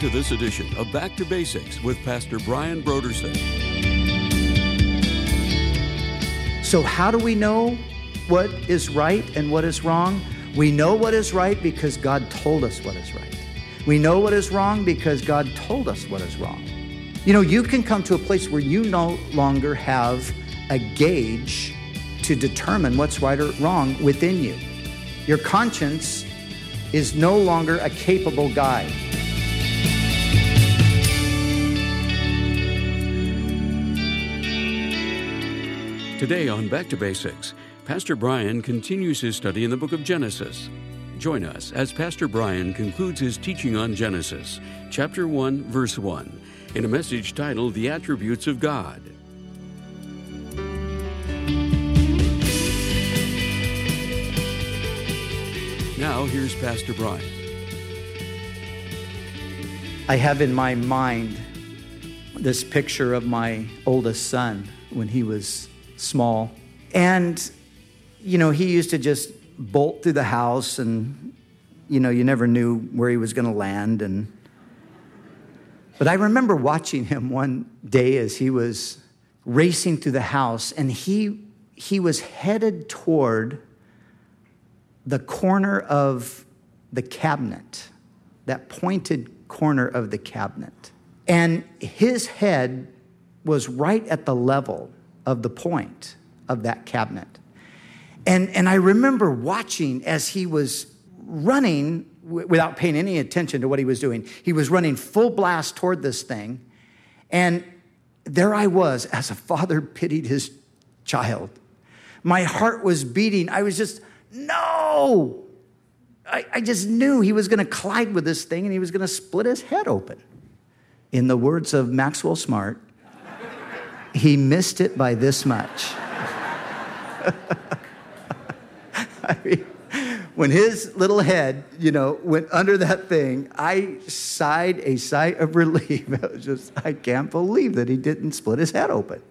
to this edition of Back to Basics with Pastor Brian Brodersen. So, how do we know what is right and what is wrong? We know what is right because God told us what is right. We know what is wrong because God told us what is wrong. You know, you can come to a place where you no longer have a gauge to determine what's right or wrong within you. Your conscience is no longer a capable guide. Today on Back to Basics, Pastor Brian continues his study in the book of Genesis. Join us as Pastor Brian concludes his teaching on Genesis, chapter 1, verse 1, in a message titled The Attributes of God. Now, here's Pastor Brian. I have in my mind this picture of my oldest son when he was small. And, you know, he used to just bolt through the house and, you know, you never knew where he was going to land. And, but I remember watching him one day as he was racing through the house and he, he was headed toward the corner of the cabinet, that pointed corner of the cabinet. And his head was right at the level of the point of that cabinet. And, and I remember watching as he was running w- without paying any attention to what he was doing. He was running full blast toward this thing. And there I was as a father pitied his child. My heart was beating. I was just, no! I, I just knew he was going to collide with this thing and he was going to split his head open. In the words of Maxwell Smart, he missed it by this much. I mean, when his little head, you know, went under that thing, I sighed a sigh of relief. I was just, I can't believe that he didn't split his head open.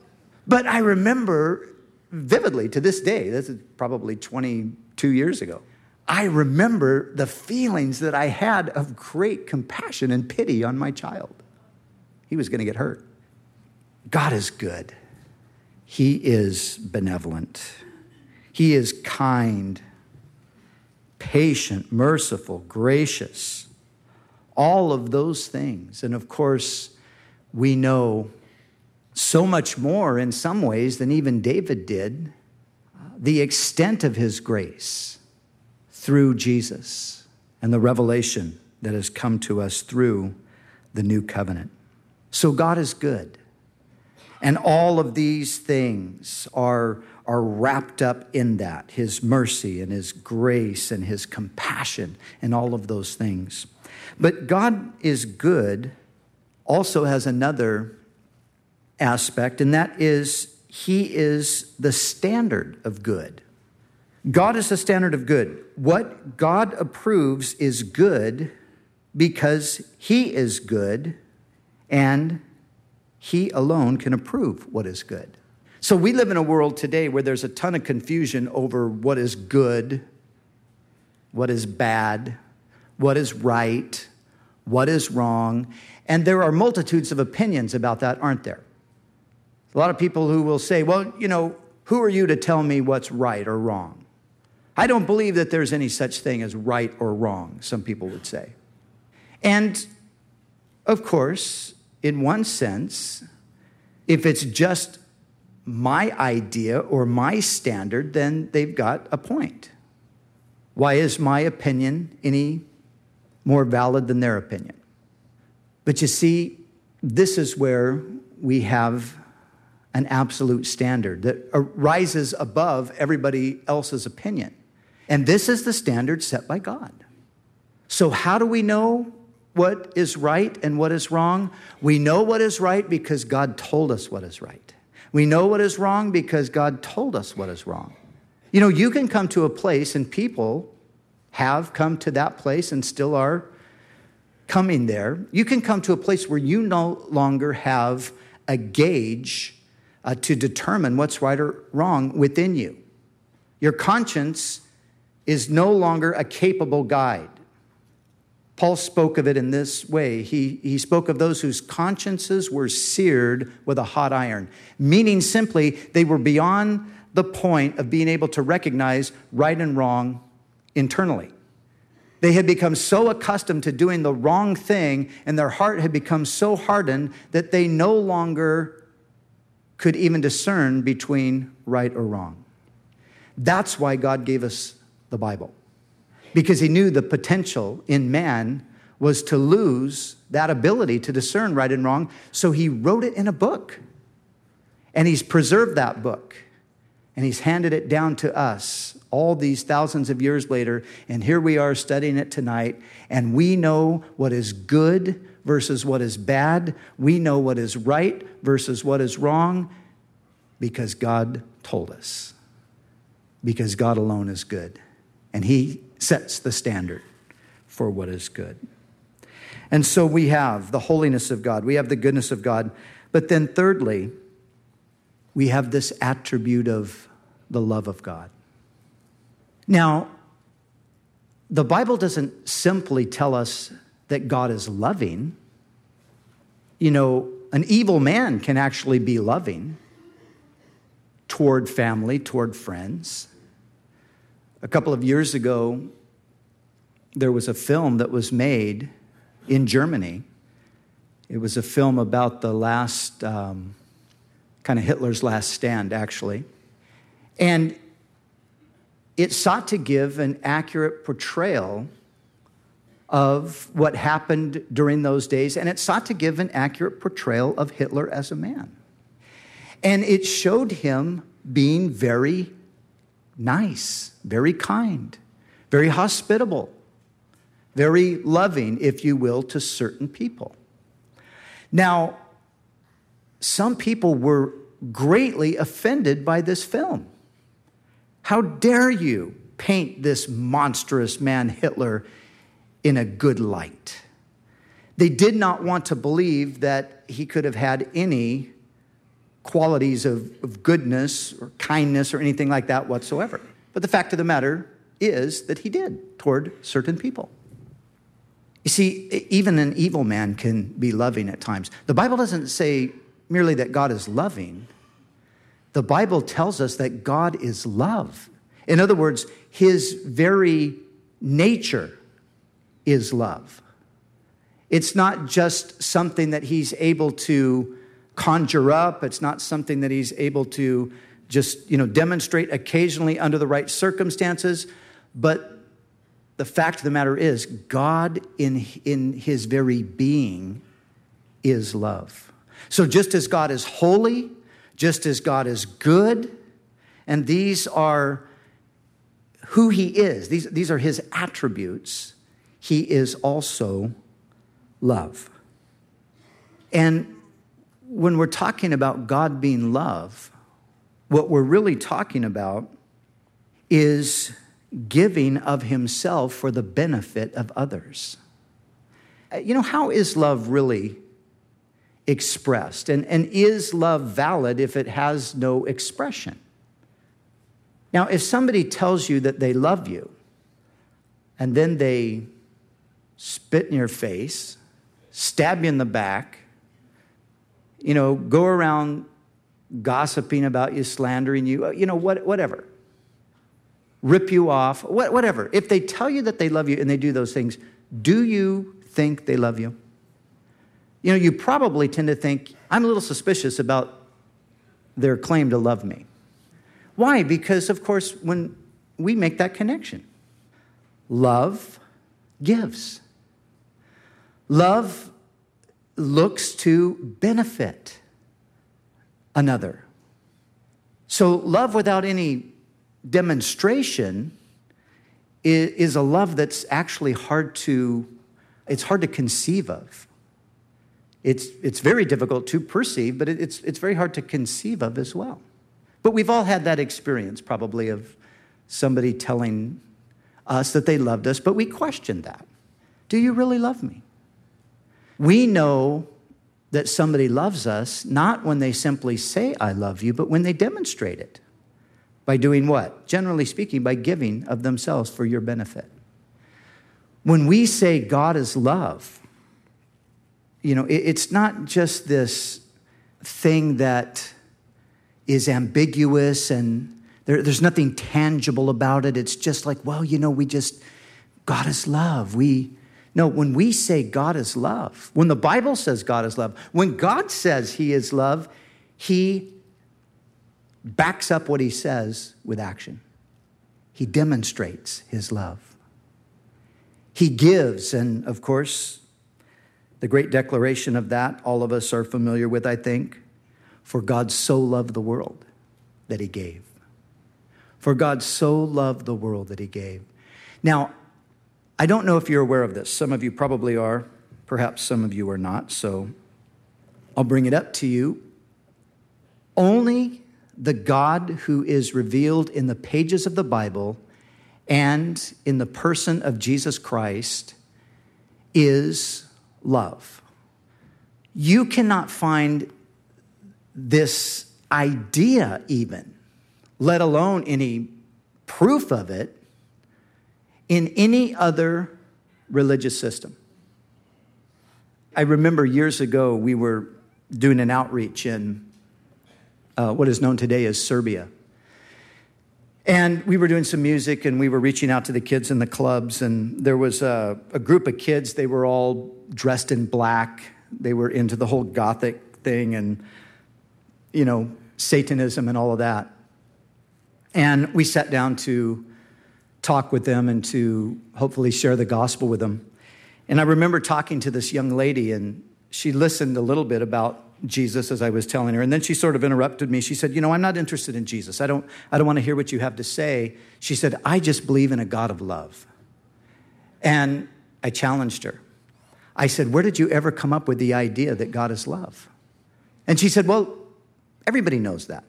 But I remember vividly to this day, this is probably 22 years ago, I remember the feelings that I had of great compassion and pity on my child. He was going to get hurt. God is good. He is benevolent. He is kind, patient, merciful, gracious. All of those things. And of course, we know so much more in some ways than even David did uh, the extent of his grace through Jesus and the revelation that has come to us through the new covenant. So God is good. And all of these things are, are wrapped up in that his mercy and his grace and his compassion and all of those things. But God is good also has another aspect, and that is he is the standard of good. God is the standard of good. What God approves is good because he is good and he alone can approve what is good. So we live in a world today where there's a ton of confusion over what is good, what is bad, what is right, what is wrong. And there are multitudes of opinions about that, aren't there? A lot of people who will say, well, you know, who are you to tell me what's right or wrong? I don't believe that there's any such thing as right or wrong, some people would say. And of course, in one sense, if it's just my idea or my standard, then they've got a point. Why is my opinion any more valid than their opinion? But you see, this is where we have an absolute standard that rises above everybody else's opinion. And this is the standard set by God. So, how do we know what is right and what is wrong? We know what is right because God told us what is right. We know what is wrong because God told us what is wrong. You know, you can come to a place, and people have come to that place and still are coming there. You can come to a place where you no longer have a gauge uh, to determine what's right or wrong within you. Your conscience is no longer a capable guide. Paul spoke of it in this way. He, he spoke of those whose consciences were seared with a hot iron, meaning simply they were beyond the point of being able to recognize right and wrong internally. They had become so accustomed to doing the wrong thing, and their heart had become so hardened that they no longer could even discern between right or wrong. That's why God gave us the Bible because he knew the potential in man was to lose that ability to discern right and wrong. So he wrote it in a book. And he's preserved that book. And he's handed it down to us all these thousands of years later. And here we are studying it tonight. And we know what is good versus what is bad. We know what is right versus what is wrong because God told us. Because God alone is good. And he sets the standard for what is good. And so we have the holiness of God, we have the goodness of God. But then, thirdly, we have this attribute of the love of God. Now, the Bible doesn't simply tell us that God is loving. You know, an evil man can actually be loving toward family, toward friends. A couple of years ago, there was a film that was made in Germany. It was a film about the last, um, kind of Hitler's last stand, actually. And it sought to give an accurate portrayal of what happened during those days, and it sought to give an accurate portrayal of Hitler as a man. And it showed him being very nice, very kind, very hospitable, very loving, if you will, to certain people. Now, some people were greatly offended by this film. How dare you paint this monstrous man, Hitler, in a good light? They did not want to believe that he could have had any qualities of, of goodness or kindness or anything like that whatsoever. But the fact of the matter is that he did toward certain people. You see, even an evil man can be loving at times. The Bible doesn't say merely that God is loving, the Bible tells us that God is love. In other words, his very nature is love. It's not just something that he's able to conjure up. It's not something that he's able to just, you know, demonstrate occasionally under the right circumstances. But the fact of the matter is, God in, in his very being is love. So just as God is holy, just as God is good, and these are who he is, these, these are his attributes, he is also love. And when we're talking about God being love, what we're really talking about is giving of himself for the benefit of others. Uh, you know, how is love really expressed? And, and is love valid if it has no expression? Now, if somebody tells you that they love you and then they spit in your face, stab you in the back, you know, go around gossiping about you, slandering you, uh, you know, what, whatever. Rip you off, whatever. If they tell you that they love you and they do those things, do you think they love you? You know, you probably tend to think, I'm a little suspicious about their claim to love me. Why? Because, of course, when we make that connection, love gives. Love looks to benefit another. So, love without any demonstration is a love that's actually hard to it's hard to conceive of. It's, it's very difficult to perceive but it's, it's very hard to conceive of as well. But we've all had that experience probably of somebody telling us that they loved us but we question that. Do you really love me? We know that somebody loves us not when they simply say, I love you, but when they demonstrate it. By doing what? Generally speaking, by giving of themselves for your benefit. When we say God is love, you know, it's not just this thing that is ambiguous and there, there's nothing tangible about it. It's just like, well, you know, we just, God is love. We, no, when we say God is love, when the Bible says God is love, when God says He is love, He backs up what He says with action. He demonstrates His love. He gives, and of course, the great declaration of that, all of us are familiar with, I think. For God so loved the world that He gave. For God so loved the world that he gave. Now, I don't know if you're aware of this. Some of you probably are. Perhaps some of you are not. So I'll bring it up to you. Only the God who is revealed in the pages of the Bible and in the person of Jesus Christ is love. You cannot find this idea, even let alone any proof of it, in any other religious system. I remember years ago we were doing an outreach in uh, what is known today as Serbia. And we were doing some music and we were reaching out to the kids in the clubs. And there was a, a group of kids, they were all dressed in black. They were into the whole Gothic thing and, you know, Satanism and all of that. And we sat down to talk with them and to hopefully share the gospel with them. And I remember talking to this young lady, and she listened a little bit about Jesus as I was telling her. And then she sort of interrupted me. She said, You know, I'm not interested in Jesus. I don't, I don't want to hear what you have to say. She said, I just believe in a God of love. And I challenged her. I said, Where did you ever come up with the idea that God is love? And she said, Well, everybody knows that.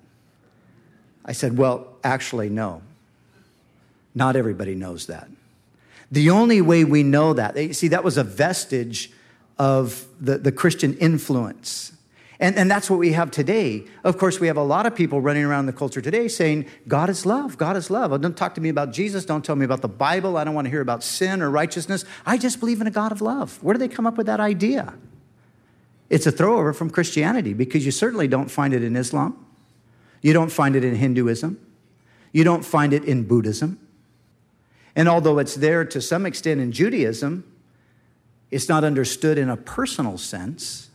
I said, Well, actually, no. Not everybody knows that. The only way we know that, you see, that was a vestige of the, the Christian influence. And, and that's what we have today. Of course, we have a lot of people running around the culture today saying, God is love, God is love. Oh, don't talk to me about Jesus, don't tell me about the Bible, I don't want to hear about sin or righteousness. I just believe in a God of love. Where do they come up with that idea? It's a throwover from Christianity because you certainly don't find it in Islam. You don't find it in Hinduism. You don't find it in Buddhism. And although it's there to some extent in Judaism, it's not understood in a personal sense,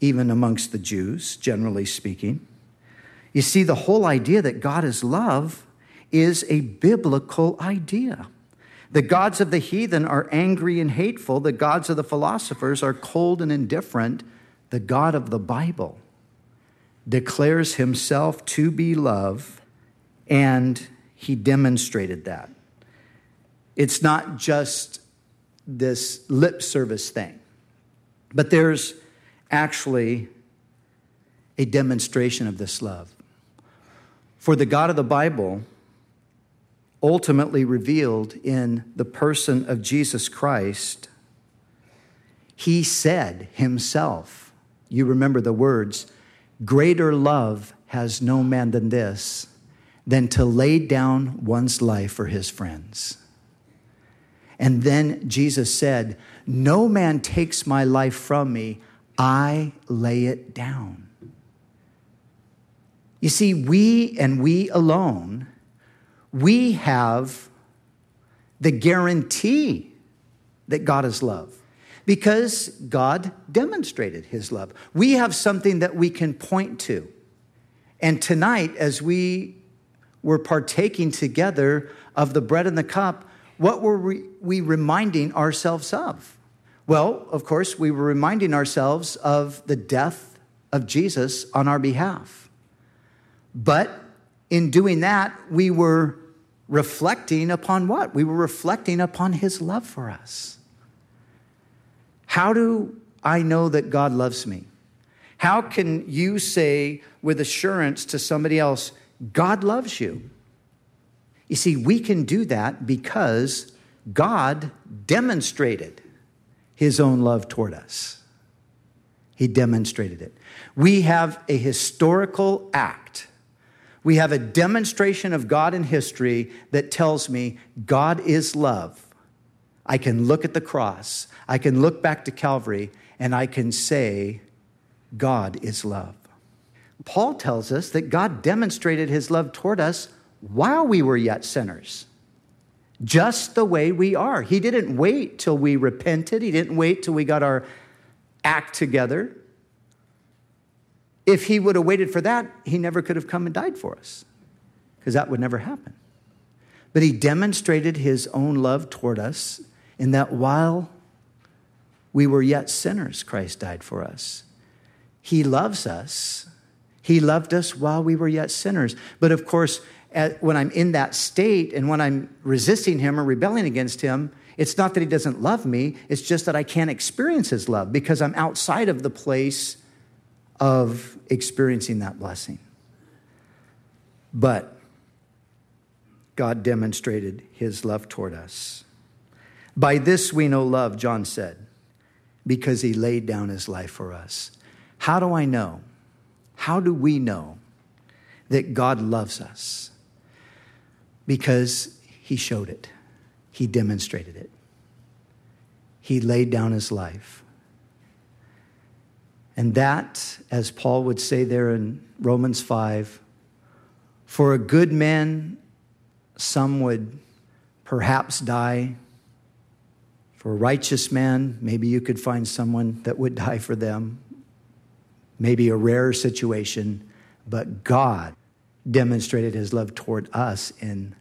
even amongst the Jews, generally speaking. You see, the whole idea that God is love is a biblical idea. The gods of the heathen are angry and hateful. The gods of the philosophers are cold and indifferent. The God of the Bible declares himself to be love, and he demonstrated that. It's not just this lip service thing, but there's actually a demonstration of this love. For the God of the Bible, ultimately revealed in the person of Jesus Christ, he said himself, you remember the words, Greater love has no man than this, than to lay down one's life for his friends. And then Jesus said, No man takes my life from me, I lay it down. You see, we and we alone, we have the guarantee that God is love because God demonstrated his love. We have something that we can point to. And tonight, as we were partaking together of the bread and the cup, what were we reminding ourselves of? Well, of course, we were reminding ourselves of the death of Jesus on our behalf. But in doing that, we were reflecting upon what? We were reflecting upon his love for us. How do I know that God loves me? How can you say with assurance to somebody else, God loves you? You see, we can do that because God demonstrated his own love toward us. He demonstrated it. We have a historical act. We have a demonstration of God in history that tells me God is love. I can look at the cross, I can look back to Calvary, and I can say, God is love. Paul tells us that God demonstrated his love toward us while we were yet sinners, just the way we are. He didn't wait till we repented, he didn't wait till we got our act together. If he would have waited for that, he never could have come and died for us, because that would never happen. But he demonstrated his own love toward us in that while we were yet sinners, Christ died for us. He loves us. He loved us while we were yet sinners. But of course, when I'm in that state and when I'm resisting him or rebelling against him, it's not that he doesn't love me, it's just that I can't experience his love because I'm outside of the place of experiencing that blessing. But God demonstrated his love toward us. By this we know love, John said, because he laid down his life for us. How do I know? How do we know that God loves us? Because he showed it, he demonstrated it. He laid down his life. And that, as Paul would say there in Romans 5, for a good man, some would perhaps die. For a righteous man, maybe you could find someone that would die for them. Maybe a rare situation, but God demonstrated his love toward us in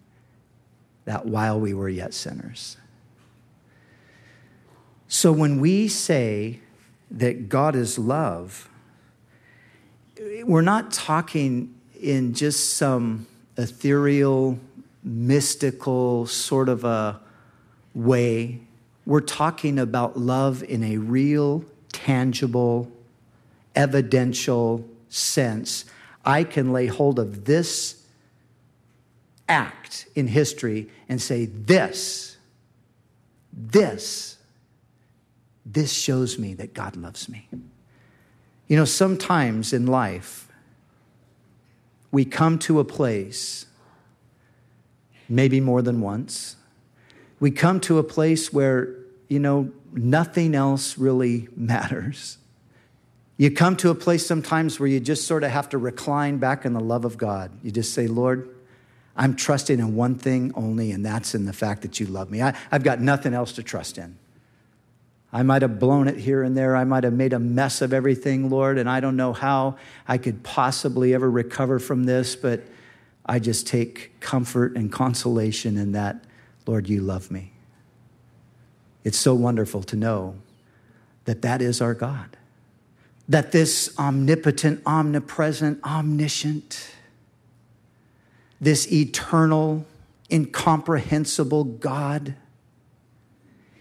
that while we were yet sinners. So when we say that God is love, we're not talking in just some ethereal, mystical sort of a way. We're talking about love in a real, tangible, evidential sense. I can lay hold of this act in history and say, This, this this shows me that God loves me. You know, sometimes in life, we come to a place, maybe more than once, we come to a place where, you know, nothing else really matters. You come to a place sometimes where you just sort of have to recline back in the love of God. You just say, Lord, I'm trusting in one thing only, and that's in the fact that you love me. I, have got nothing else to trust in. I might have blown it here and there. I might have made a mess of everything, Lord, and I don't know how I could possibly ever recover from this, but I just take comfort and consolation in that, Lord, you love me. It's so wonderful to know that that is our God, that this omnipotent, omnipresent, omniscient, this eternal, incomprehensible God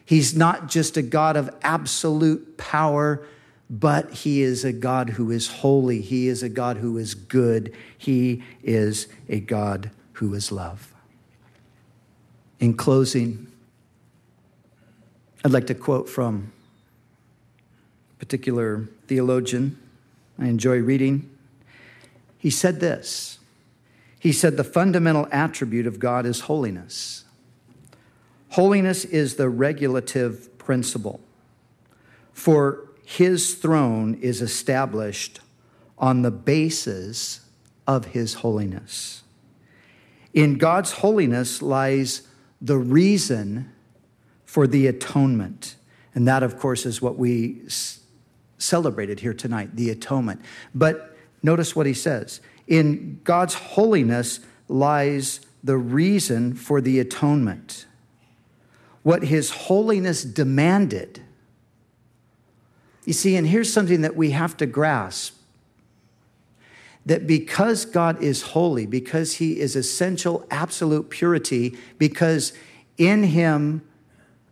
He's not just a God of absolute power, but He is a God who is holy. He is a God who is good. He is a God who is love. In closing, I'd like to quote from a particular theologian I enjoy reading. He said this He said, The fundamental attribute of God is holiness. Holiness is the regulative principle, for his throne is established on the basis of his holiness. In God's holiness lies the reason for the atonement. And that, of course, is what we celebrated here tonight the atonement. But notice what he says in God's holiness lies the reason for the atonement what his holiness demanded. You see, and here's something that we have to grasp that because God is holy, because he is essential, absolute purity, because in him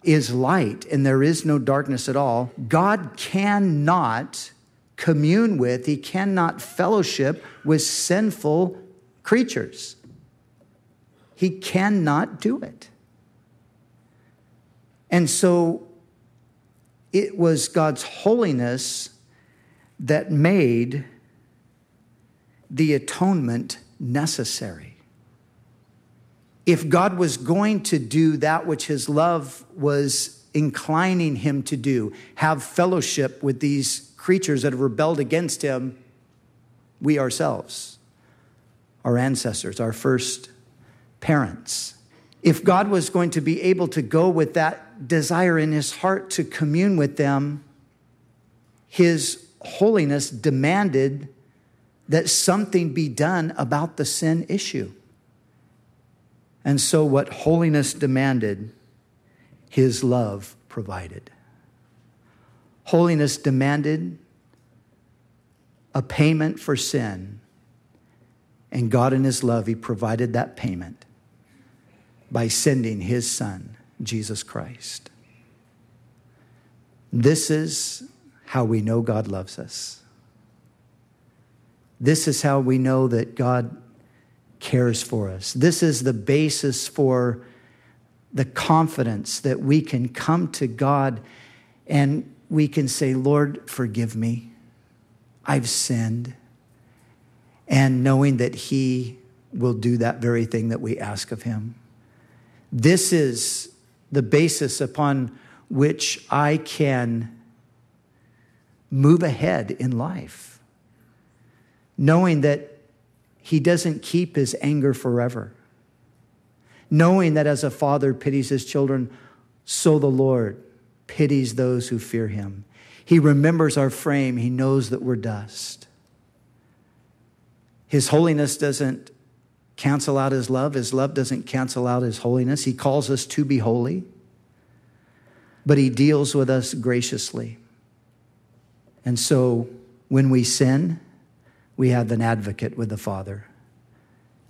is light and there is no darkness at all, God cannot commune with, he cannot fellowship with sinful creatures. He cannot do it. And so it was God's holiness that made the atonement necessary. if God was going to do that which his love was inclining him to do, have fellowship with these creatures that have rebelled against him, we ourselves, our ancestors, our first parents, if God was going to be able to go with that desire in his heart to commune with them, his holiness demanded that something be done about the sin issue. And so, what holiness demanded, his love provided. Holiness demanded a payment for sin, and God, in his love, he provided that payment by sending his son, Jesus Christ. This is how we know God loves us. This is how we know that God cares for us. This is the basis for the confidence that we can come to God and we can say, Lord, forgive me. I've sinned. And knowing that He will do that very thing that we ask of Him. This is the basis upon which I can move ahead in life, knowing that He doesn't keep His anger forever, knowing that as a father pities his children, so the Lord pities those who fear Him. He remembers our frame, He knows that we're dust. His holiness doesn't cancel out His love, His love doesn't cancel out His holiness. He calls us to be holy, but He deals with us graciously. And so when we sin, we have an advocate with the Father,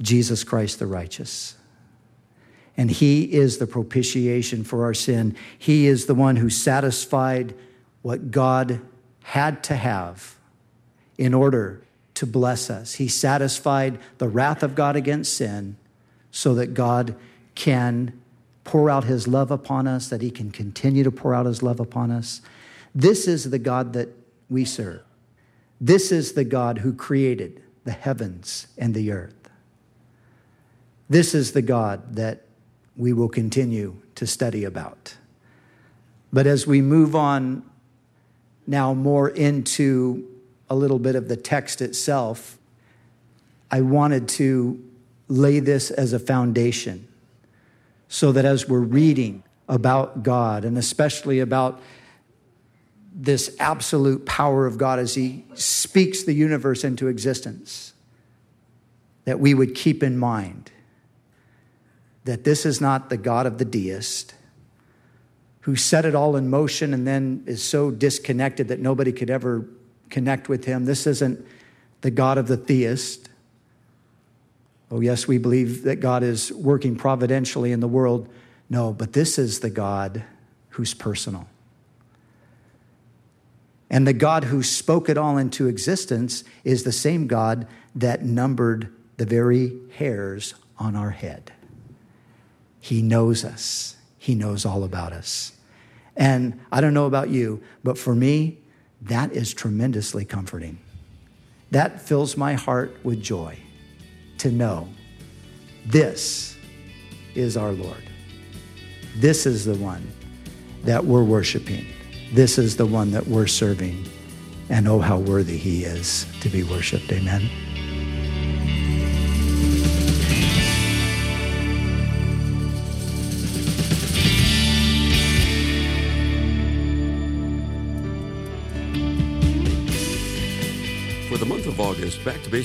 Jesus Christ the righteous. And He is the propitiation for our sin. He is the one who satisfied what God had to have in order to bless us. He satisfied the wrath of God against sin so that God can pour out His love upon us, that He can continue to pour out His love upon us. This is the God that we serve. This is the God who created the heavens and the earth. This is the God that we will continue to study about. But as we move on now more into a little bit of the text itself, I wanted to lay this as a foundation so that as we're reading about God and especially about this absolute power of God as He speaks the universe into existence, that we would keep in mind that this is not the God of the deist who set it all in motion and then is so disconnected that nobody could ever connect with Him. This isn't the God of the theist. Oh, yes, we believe that God is working providentially in the world. No, but this is the God who's personal. And the God who spoke it all into existence is the same God that numbered the very hairs on our head. He knows us, He knows all about us. And I don't know about you, but for me, that is tremendously comforting. That fills my heart with joy to know this is our Lord. This is the one that we're worshiping. This is the one that we're serving. And oh, how worthy he is to be worshiped. Amen.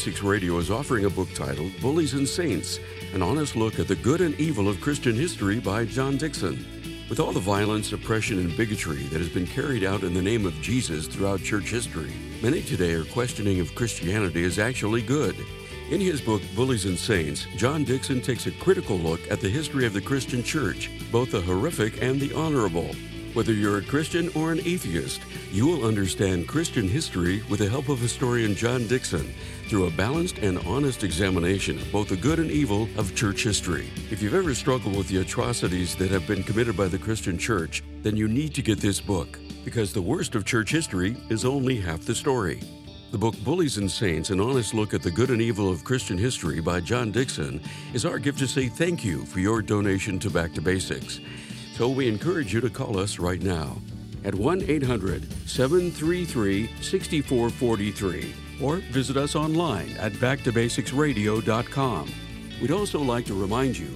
Basics Radio is offering a book titled Bullies and Saints An Honest Look at the Good and Evil of Christian History by John Dickson. With all the violence, oppression, and bigotry that has been carried out in the name of Jesus throughout church history, many today are questioning if Christianity is actually good. In his book, Bullies and Saints, John Dickson takes a critical look at the history of the Christian church, both the horrific and the honorable. Whether you're a Christian or an atheist, you will understand Christian history with the help of historian John Dickson through a balanced and honest examination of both the good and evil of church history. If you've ever struggled with the atrocities that have been committed by the Christian church, then you need to get this book because the worst of church history is only half the story. The book Bullies and Saints An Honest Look at the Good and Evil of Christian History by John Dickson is our gift to say thank you for your donation to Back to Basics. So we encourage you to call us right now at 1 800 733 6443 or visit us online at backtobasicsradio.com. We'd also like to remind you